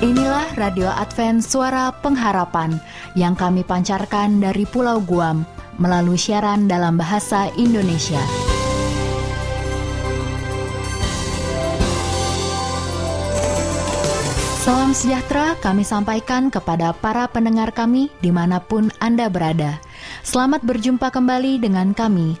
Inilah Radio Advent Suara Pengharapan yang kami pancarkan dari Pulau Guam melalui siaran dalam bahasa Indonesia. Salam sejahtera kami sampaikan kepada para pendengar kami di mana pun Anda berada. Selamat berjumpa kembali dengan kami,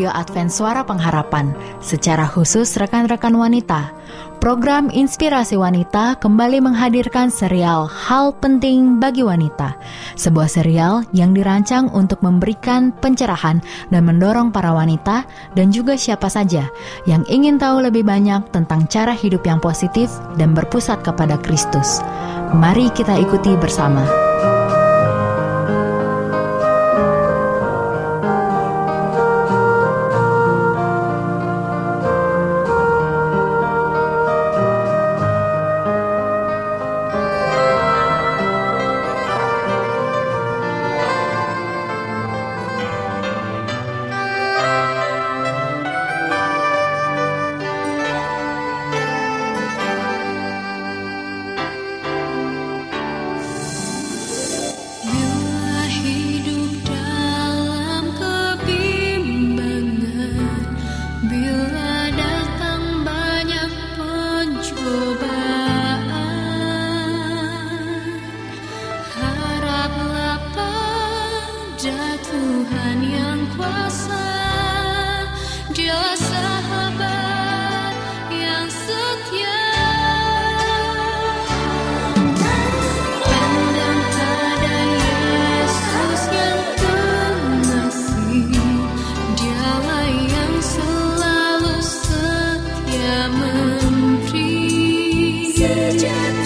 Radio Advent Suara Pengharapan, secara khusus rekan-rekan wanita. Program Inspirasi Wanita kembali menghadirkan serial Hal Penting Bagi Wanita, sebuah serial yang dirancang untuk memberikan pencerahan dan mendorong para wanita dan juga siapa saja yang ingin tahu lebih banyak tentang cara hidup yang positif dan berpusat kepada Kristus. Mari kita ikuti bersama. menteri. Sejak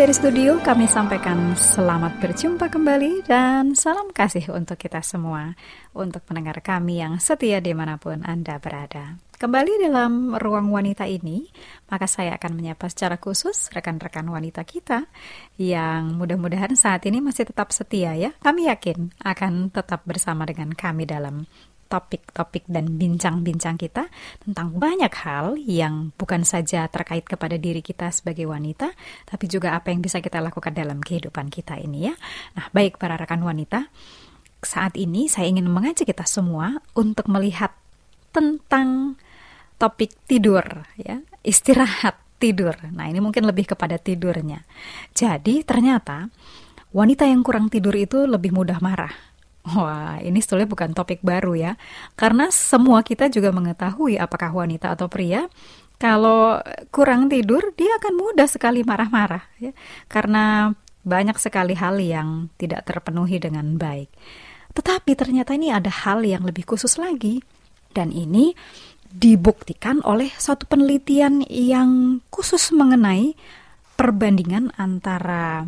dari studio, kami sampaikan selamat berjumpa kembali dan salam kasih untuk kita semua, untuk pendengar kami yang setia di mana pun Anda berada. Kembali dalam ruang wanita ini, maka saya akan menyapa secara khusus rekan-rekan wanita kita yang mudah-mudahan saat ini masih tetap setia ya. Kami yakin akan tetap bersama dengan kami dalam topik-topik dan bincang-bincang kita tentang banyak hal yang bukan saja terkait kepada diri kita sebagai wanita, tapi juga apa yang bisa kita lakukan dalam kehidupan kita ini ya. Nah, baik para rekan wanita, saat ini saya ingin mengajak kita semua untuk melihat tentang topik tidur ya, istirahat tidur. Nah, ini mungkin lebih kepada tidurnya. Jadi, ternyata wanita yang kurang tidur itu lebih mudah marah Wah, ini sebetulnya bukan topik baru ya. Karena semua kita juga mengetahui apakah wanita atau pria kalau kurang tidur dia akan mudah sekali marah-marah ya. Karena banyak sekali hal yang tidak terpenuhi dengan baik. Tetapi ternyata ini ada hal yang lebih khusus lagi. Dan ini dibuktikan oleh suatu penelitian yang khusus mengenai perbandingan antara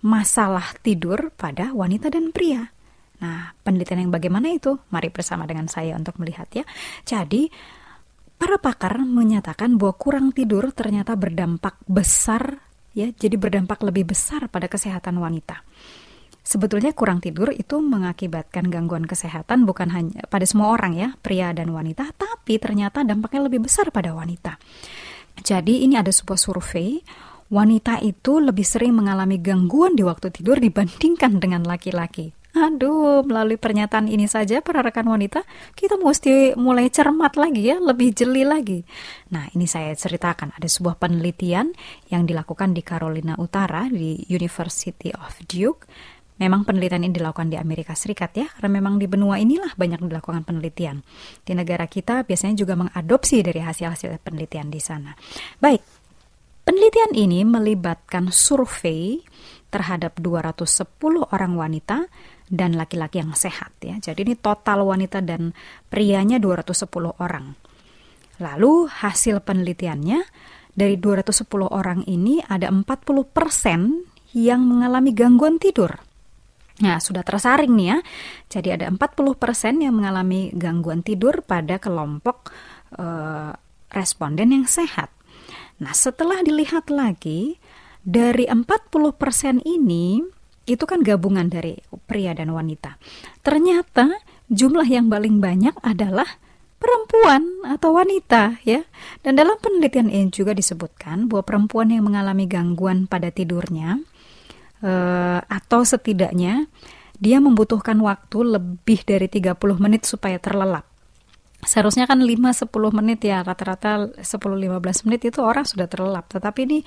masalah tidur pada wanita dan pria. Nah, penelitian yang bagaimana itu? Mari bersama dengan saya untuk melihat ya. Jadi, para pakar menyatakan bahwa kurang tidur ternyata berdampak besar ya, jadi berdampak lebih besar pada kesehatan wanita. Sebetulnya kurang tidur itu mengakibatkan gangguan kesehatan bukan hanya pada semua orang ya, pria dan wanita, tapi ternyata dampaknya lebih besar pada wanita. Jadi ini ada sebuah survei wanita itu lebih sering mengalami gangguan di waktu tidur dibandingkan dengan laki-laki. Aduh, melalui pernyataan ini saja para rekan wanita, kita mesti mulai cermat lagi ya, lebih jeli lagi. Nah, ini saya ceritakan ada sebuah penelitian yang dilakukan di Carolina Utara di University of Duke. Memang penelitian ini dilakukan di Amerika Serikat ya, karena memang di benua inilah banyak dilakukan penelitian. Di negara kita biasanya juga mengadopsi dari hasil-hasil penelitian di sana. Baik, penelitian ini melibatkan survei terhadap 210 orang wanita dan laki-laki yang sehat ya. Jadi ini total wanita dan prianya 210 orang. Lalu hasil penelitiannya dari 210 orang ini ada 40% yang mengalami gangguan tidur. Nah, sudah tersaring nih ya. Jadi ada 40% yang mengalami gangguan tidur pada kelompok uh, responden yang sehat. Nah, setelah dilihat lagi dari 40% ini itu kan gabungan dari pria dan wanita. Ternyata jumlah yang paling banyak adalah perempuan atau wanita ya. Dan dalam penelitian ini juga disebutkan bahwa perempuan yang mengalami gangguan pada tidurnya eh, atau setidaknya dia membutuhkan waktu lebih dari 30 menit supaya terlelap. Seharusnya kan 5-10 menit ya, rata-rata 10-15 menit itu orang sudah terlelap. Tetapi ini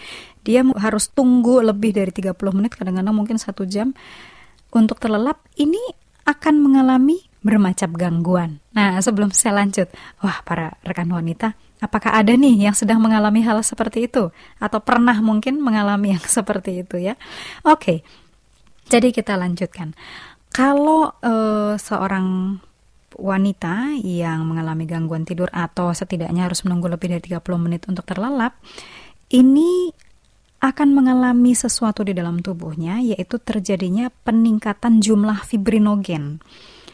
dia harus tunggu lebih dari 30 menit, kadang-kadang mungkin satu jam untuk terlelap. Ini akan mengalami bermacam gangguan. Nah, sebelum saya lanjut, wah para rekan wanita, apakah ada nih yang sedang mengalami hal seperti itu? Atau pernah mungkin mengalami yang seperti itu ya? Oke, jadi kita lanjutkan. Kalau uh, seorang wanita yang mengalami gangguan tidur atau setidaknya harus menunggu lebih dari 30 menit untuk terlelap, ini akan mengalami sesuatu di dalam tubuhnya yaitu terjadinya peningkatan jumlah fibrinogen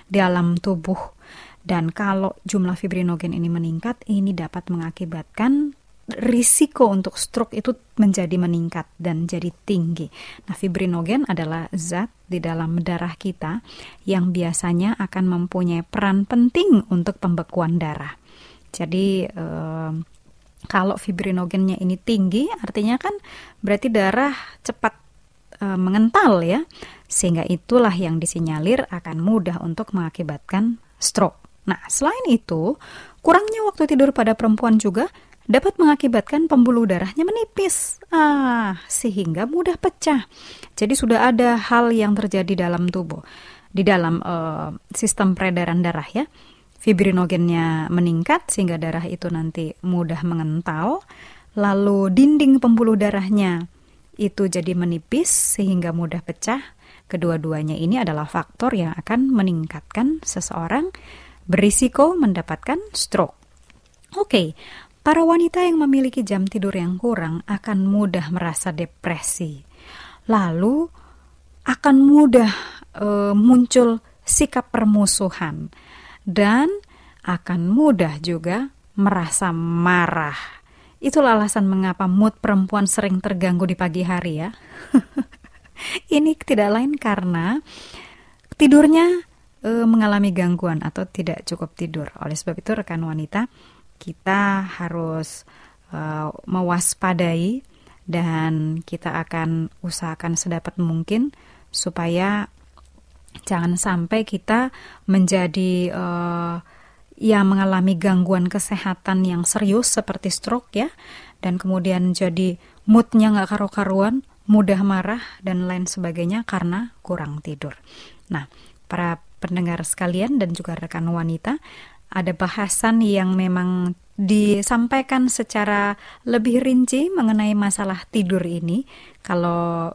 di dalam tubuh. Dan kalau jumlah fibrinogen ini meningkat, ini dapat mengakibatkan risiko untuk stroke itu menjadi meningkat dan jadi tinggi. Nah, fibrinogen adalah zat di dalam darah kita yang biasanya akan mempunyai peran penting untuk pembekuan darah. Jadi eh, kalau fibrinogennya ini tinggi, artinya kan berarti darah cepat eh, mengental ya, sehingga itulah yang disinyalir akan mudah untuk mengakibatkan stroke. Nah, selain itu, kurangnya waktu tidur pada perempuan juga dapat mengakibatkan pembuluh darahnya menipis, ah, sehingga mudah pecah. Jadi sudah ada hal yang terjadi dalam tubuh, di dalam uh, sistem peredaran darah ya. Fibrinogennya meningkat sehingga darah itu nanti mudah mengental, lalu dinding pembuluh darahnya itu jadi menipis sehingga mudah pecah. Kedua-duanya ini adalah faktor yang akan meningkatkan seseorang berisiko mendapatkan stroke. Oke, para wanita yang memiliki jam tidur yang kurang akan mudah merasa depresi. Lalu akan mudah e, muncul sikap permusuhan dan akan mudah juga merasa marah. Itulah alasan mengapa mood perempuan sering terganggu di pagi hari ya. Ini tidak lain karena tidurnya e, mengalami gangguan atau tidak cukup tidur. Oleh sebab itu rekan wanita, kita harus e, mewaspadai dan kita akan usahakan sedapat mungkin supaya jangan sampai kita menjadi e, yang mengalami gangguan kesehatan yang serius seperti stroke ya dan kemudian jadi moodnya nggak karu-karuan mudah marah dan lain sebagainya karena kurang tidur. Nah, para pendengar sekalian dan juga rekan wanita, ada bahasan yang memang disampaikan secara lebih rinci mengenai masalah tidur ini. Kalau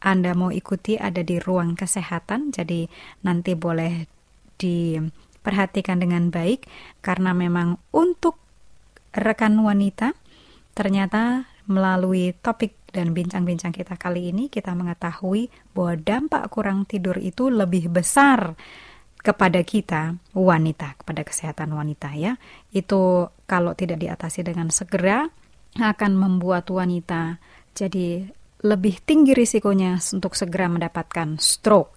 Anda mau ikuti ada di ruang kesehatan, jadi nanti boleh diperhatikan dengan baik karena memang untuk rekan wanita ternyata melalui topik dan bincang-bincang kita kali ini kita mengetahui bahwa dampak kurang tidur itu lebih besar kepada kita wanita, kepada kesehatan wanita ya. Itu kalau tidak diatasi dengan segera akan membuat wanita jadi lebih tinggi risikonya untuk segera mendapatkan stroke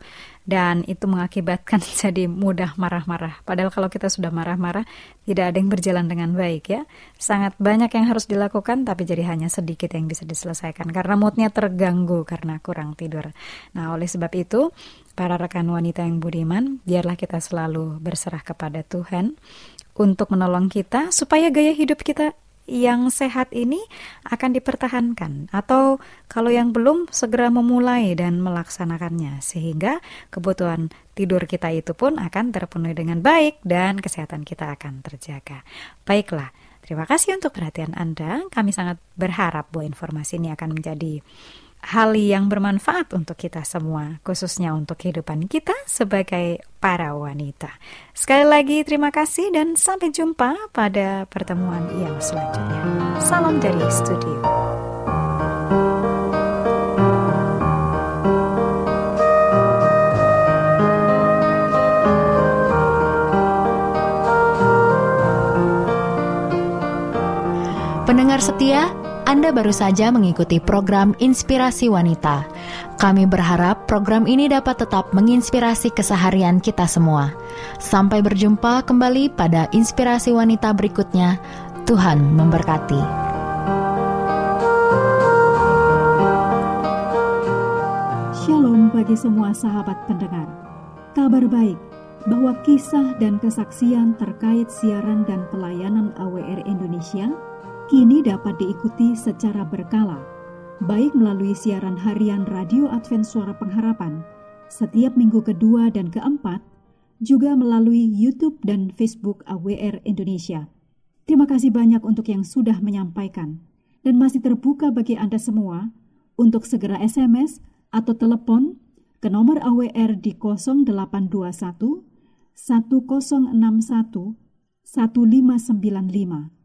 dan itu mengakibatkan jadi mudah marah-marah. Padahal kalau kita sudah marah-marah, tidak ada yang berjalan dengan baik ya. Sangat banyak yang harus dilakukan, tapi jadi hanya sedikit yang bisa diselesaikan karena moodnya terganggu karena kurang tidur. Nah, oleh sebab itu, para rekan wanita yang budiman, biarlah kita selalu berserah kepada Tuhan untuk menolong kita supaya gaya hidup kita yang sehat ini akan dipertahankan atau kalau yang belum segera memulai dan melaksanakannya sehingga kebutuhan tidur kita itu pun akan terpenuhi dengan baik dan kesehatan kita akan terjaga. Baiklah, terima kasih untuk perhatian Anda. Kami sangat berharap bahwa informasi ini akan menjadi hal yang bermanfaat untuk kita semua, khususnya untuk kehidupan kita sebagai para wanita. Sekali lagi terima kasih dan sampai jumpa pada pertemuan yang selanjutnya. Salam dari studio. Pendengar setia, anda baru saja mengikuti program Inspirasi Wanita. Kami berharap program ini dapat tetap menginspirasi keseharian kita semua. Sampai berjumpa kembali pada Inspirasi Wanita berikutnya. Tuhan memberkati. Shalom bagi semua sahabat pendengar. Kabar baik bahwa kisah dan kesaksian terkait siaran dan pelayanan AWR Indonesia – kini dapat diikuti secara berkala, baik melalui siaran harian Radio Advent Suara Pengharapan setiap minggu kedua dan keempat, juga melalui YouTube dan Facebook AWR Indonesia. Terima kasih banyak untuk yang sudah menyampaikan dan masih terbuka bagi Anda semua untuk segera SMS atau telepon ke nomor AWR di 0821 1061 1595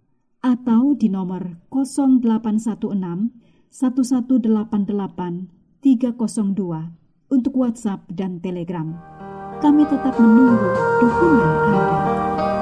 atau di nomor 0816 1188 302 untuk WhatsApp dan Telegram. Kami tetap menunggu dukungan Anda.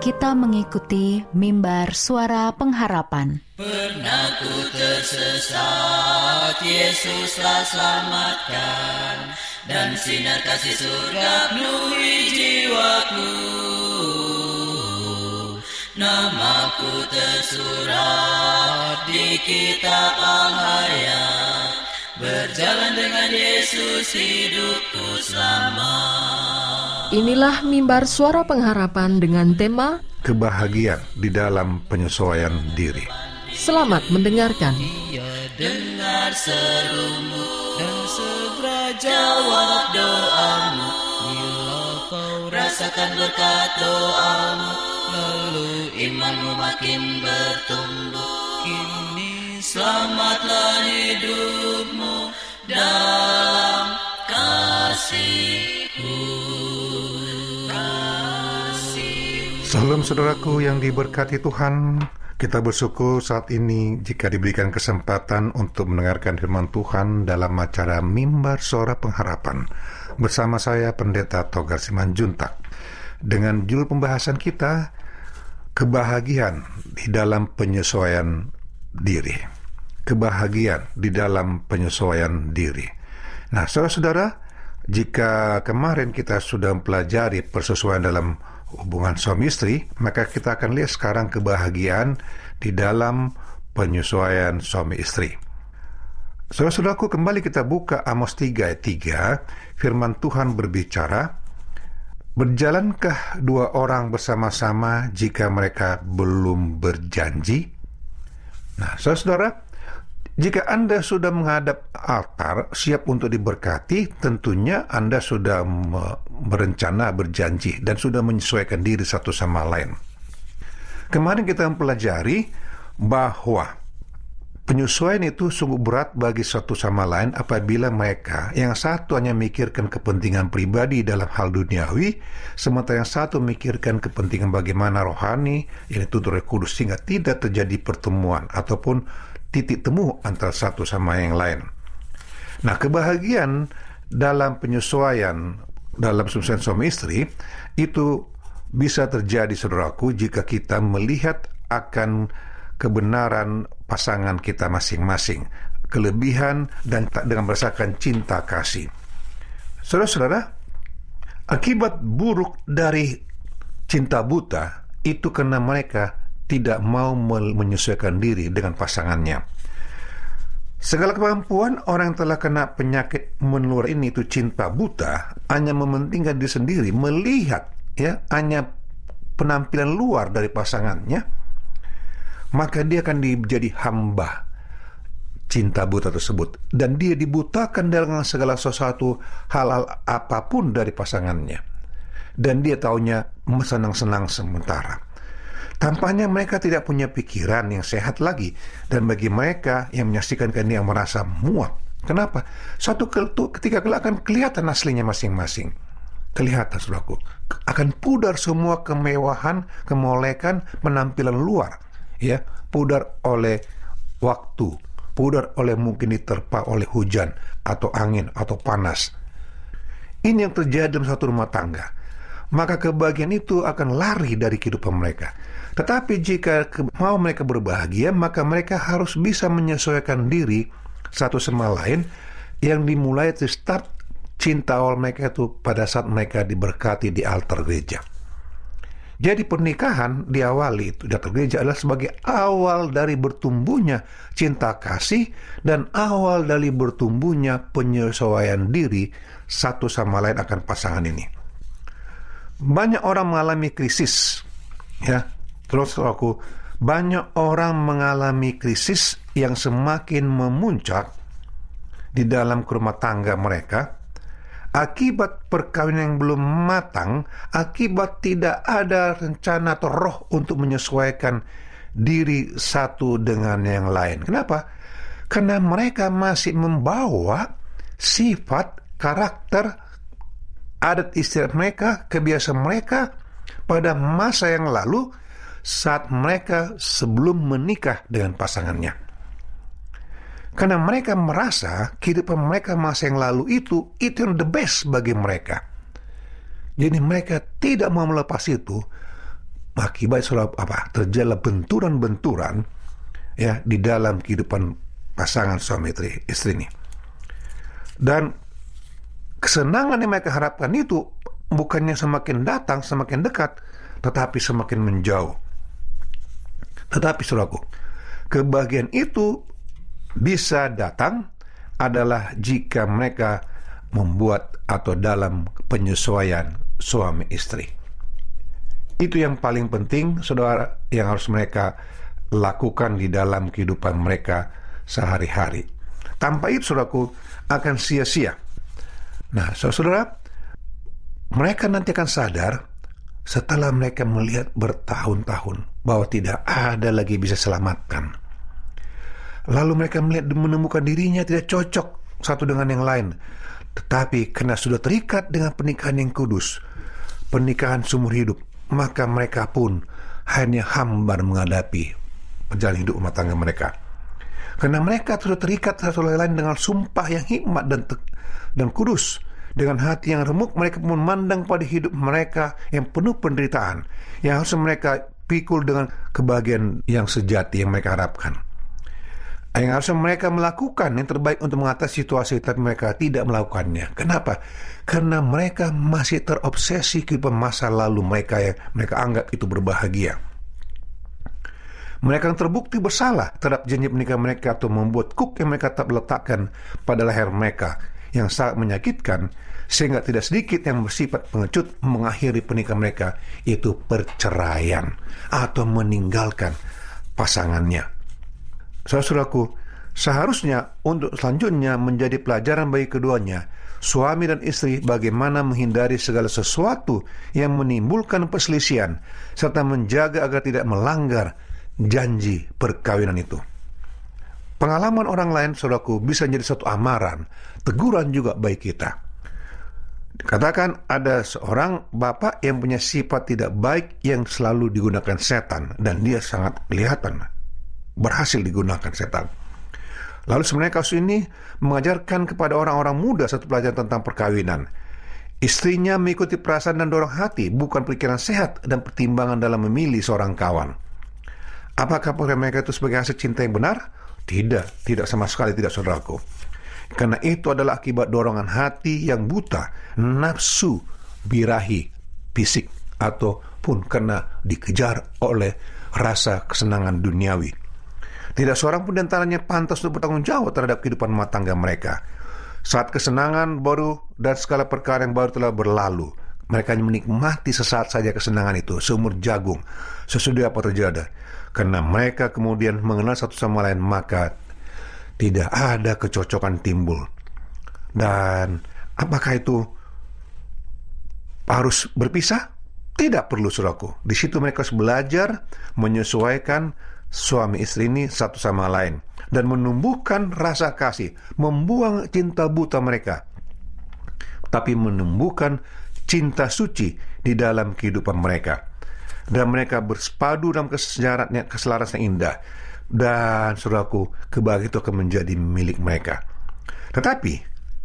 Kita mengikuti mimbar suara pengharapan. Pernah ku tersesat, Yesus telah selamatkan, dan sinar kasih surga penuhi jiwaku. Namaku tersurat di kitab al-hayat, berjalan dengan Yesus hidupku selamat. Inilah mimbar suara pengharapan dengan tema Kebahagiaan di dalam penyesuaian diri. Selamat mendengarkan. dengar serumu dan segera jawab doamu. Bila kau rasakan berkat doamu Lalu imanmu makin bertumbuh Kini selamatlah hidupmu dalam kasihku Salam saudaraku yang diberkati Tuhan. Kita bersyukur saat ini jika diberikan kesempatan untuk mendengarkan firman Tuhan dalam acara Mimbar Suara Pengharapan bersama saya Pendeta Togar Simanjuntak dengan judul pembahasan kita kebahagiaan di dalam penyesuaian diri. Kebahagiaan di dalam penyesuaian diri. Nah, saudara-saudara, jika kemarin kita sudah mempelajari persesuaian dalam hubungan suami istri, maka kita akan lihat sekarang kebahagiaan di dalam penyesuaian suami istri. Saudara-saudaraku, kembali kita buka Amos 3 ayat 3, firman Tuhan berbicara, Berjalankah dua orang bersama-sama jika mereka belum berjanji? Nah, saudara-saudara, jika Anda sudah menghadap altar, siap untuk diberkati, tentunya Anda sudah berencana berjanji dan sudah menyesuaikan diri satu sama lain. Kemarin kita mempelajari bahwa penyesuaian itu sungguh berat bagi satu sama lain apabila mereka yang satu hanya memikirkan kepentingan pribadi dalam hal duniawi, sementara yang satu memikirkan kepentingan bagaimana rohani dituntut oleh kudus sehingga tidak terjadi pertemuan ataupun titik temu antara satu sama yang lain. Nah, kebahagiaan dalam penyesuaian dalam substansi suami istri itu bisa terjadi saudaraku jika kita melihat akan kebenaran pasangan kita masing-masing, kelebihan dan dengan merasakan cinta kasih. Saudara-saudara, akibat buruk dari cinta buta itu karena mereka tidak mau menyesuaikan diri dengan pasangannya. Segala kemampuan orang yang telah kena penyakit menular ini itu cinta buta hanya mementingkan diri sendiri melihat ya hanya penampilan luar dari pasangannya maka dia akan menjadi hamba cinta buta tersebut. Dan dia dibutakan dengan segala sesuatu hal-hal apa pun dari pasangannya. Dan dia taunya senang-senang sementara Tampaknya mereka tidak punya pikiran yang sehat lagi dan bagi mereka yang menyaksikan ini yang merasa muak. Kenapa? Suatu ketika kelak akan kelihatan aslinya masing-masing. Kelihatan, saudaraku. Akan pudar semua kemewahan, kemolekan, penampilan luar. Ya, pudar oleh waktu, pudar oleh mungkin diterpa oleh hujan atau angin atau panas. Ini yang terjadi dalam satu rumah tangga. Maka kebahagiaan itu akan lari dari kehidupan mereka tetapi jika mau mereka berbahagia, maka mereka harus bisa menyesuaikan diri satu sama lain yang dimulai dari start cinta awal mereka itu pada saat mereka diberkati di altar gereja. Jadi pernikahan diawali itu di altar gereja adalah sebagai awal dari bertumbuhnya cinta kasih dan awal dari bertumbuhnya penyesuaian diri satu sama lain akan pasangan ini. Banyak orang mengalami krisis ya Terus aku banyak orang mengalami krisis yang semakin memuncak di dalam rumah tangga mereka akibat perkawinan yang belum matang, akibat tidak ada rencana atau roh untuk menyesuaikan diri satu dengan yang lain. Kenapa? Karena mereka masih membawa sifat, karakter, adat istiadat mereka, kebiasaan mereka pada masa yang lalu saat mereka sebelum menikah dengan pasangannya. Karena mereka merasa kehidupan mereka masa yang lalu itu itu yang the best bagi mereka. Jadi mereka tidak mau melepas itu. Akibat sudah apa? Terjadi benturan-benturan ya di dalam kehidupan pasangan suami istri, istri ini. Dan kesenangan yang mereka harapkan itu bukannya semakin datang, semakin dekat, tetapi semakin menjauh. Tetapi saudaraku, kebahagiaan itu bisa datang adalah jika mereka membuat atau dalam penyesuaian suami istri. Itu yang paling penting, saudara, yang harus mereka lakukan di dalam kehidupan mereka sehari-hari. Tanpa itu, saudaraku, akan sia-sia. Nah, saudara, mereka nanti akan sadar setelah mereka melihat bertahun-tahun bahwa tidak ada lagi bisa selamatkan. Lalu mereka melihat menemukan dirinya tidak cocok satu dengan yang lain. Tetapi karena sudah terikat dengan pernikahan yang kudus, pernikahan sumur hidup, maka mereka pun hanya hambar menghadapi perjalanan hidup rumah tangga mereka. Karena mereka sudah terikat satu lain dengan sumpah yang hikmat dan dan kudus. Dengan hati yang remuk mereka pun memandang pada hidup mereka yang penuh penderitaan. Yang harus mereka pikul dengan kebahagiaan yang sejati yang mereka harapkan. Yang harus mereka melakukan yang terbaik untuk mengatasi situasi tapi mereka tidak melakukannya. Kenapa? Karena mereka masih terobsesi kehidupan masa lalu mereka yang mereka anggap itu berbahagia. Mereka yang terbukti bersalah terhadap janji pernikahan mereka atau membuat kuk yang mereka tak letakkan pada leher mereka yang sangat menyakitkan sehingga tidak sedikit yang bersifat pengecut mengakhiri pernikahan mereka itu perceraian atau meninggalkan pasangannya. Saudaraku, seharusnya untuk selanjutnya menjadi pelajaran bagi keduanya, suami dan istri bagaimana menghindari segala sesuatu yang menimbulkan perselisihan serta menjaga agar tidak melanggar janji perkawinan itu. Pengalaman orang lain, saudaraku, bisa menjadi satu amaran, teguran juga bagi kita. Katakan ada seorang bapak yang punya sifat tidak baik yang selalu digunakan setan dan dia sangat kelihatan berhasil digunakan setan. Lalu sebenarnya kasus ini mengajarkan kepada orang-orang muda satu pelajaran tentang perkawinan. Istrinya mengikuti perasaan dan dorong hati, bukan pikiran sehat dan pertimbangan dalam memilih seorang kawan. Apakah mereka itu sebagai hasil cinta yang benar? Tidak, tidak sama sekali tidak saudaraku. Karena itu adalah akibat dorongan hati yang buta, nafsu, birahi, fisik, ataupun karena dikejar oleh rasa kesenangan duniawi. Tidak seorang pun di antaranya pantas untuk bertanggung jawab terhadap kehidupan rumah tangga mereka. Saat kesenangan baru dan segala perkara yang baru telah berlalu, mereka menikmati sesaat saja kesenangan itu, seumur jagung, sesudah apa terjadi. Karena mereka kemudian mengenal satu sama lain, maka tidak ada kecocokan timbul. Dan apakah itu harus berpisah? Tidak perlu suraku. Di situ mereka harus belajar menyesuaikan suami istri ini satu sama lain dan menumbuhkan rasa kasih, membuang cinta buta mereka, tapi menumbuhkan cinta suci di dalam kehidupan mereka. Dan mereka bersepadu dalam keselarasan yang indah dan saudaraku kebahagiaan itu akan menjadi milik mereka. Tetapi,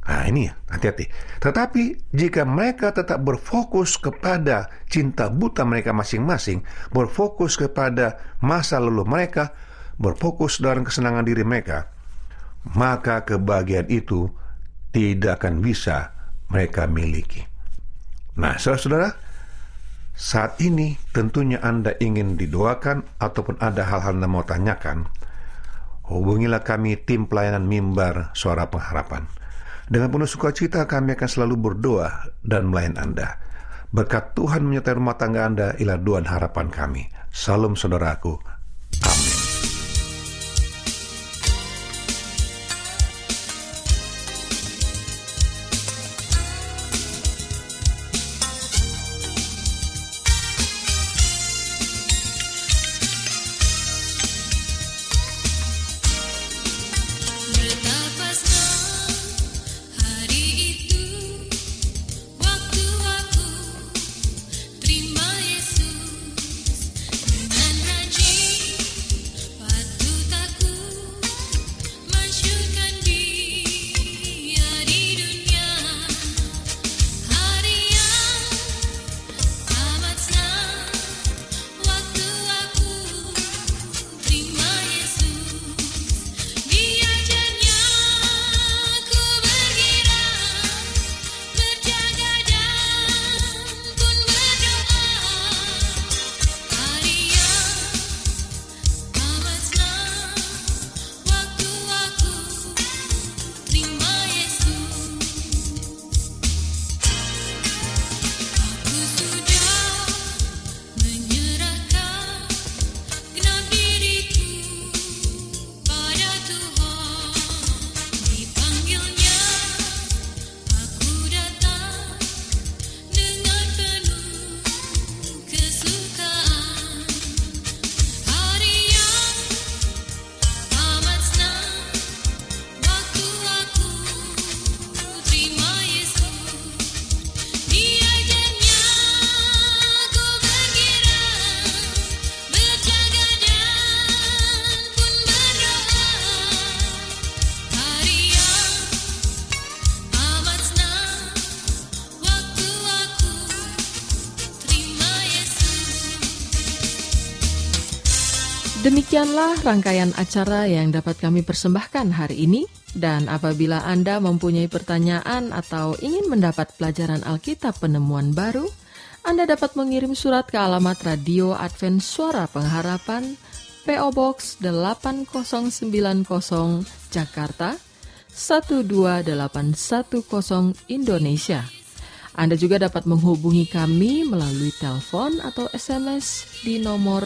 nah ini hati-hati. Tetapi jika mereka tetap berfokus kepada cinta buta mereka masing-masing, berfokus kepada masa lalu mereka, berfokus dalam kesenangan diri mereka, maka kebahagiaan itu tidak akan bisa mereka miliki. Nah, saudara-saudara, saat ini tentunya Anda ingin didoakan ataupun ada hal-hal Anda mau tanyakan, hubungilah kami tim pelayanan mimbar suara pengharapan. Dengan penuh sukacita kami akan selalu berdoa dan melayan Anda. Berkat Tuhan menyertai rumah tangga Anda ilah doa harapan kami. Salam saudaraku. Amin. Demikianlah rangkaian acara yang dapat kami persembahkan hari ini. Dan apabila Anda mempunyai pertanyaan atau ingin mendapat pelajaran Alkitab penemuan baru, Anda dapat mengirim surat ke alamat Radio Advent Suara Pengharapan, PO Box 8090 Jakarta 12810 Indonesia. Anda juga dapat menghubungi kami melalui telepon atau SMS di nomor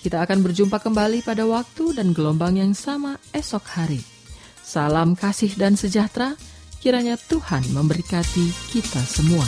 kita akan berjumpa kembali pada waktu dan gelombang yang sama esok hari. Salam kasih dan sejahtera, kiranya Tuhan memberkati kita semua.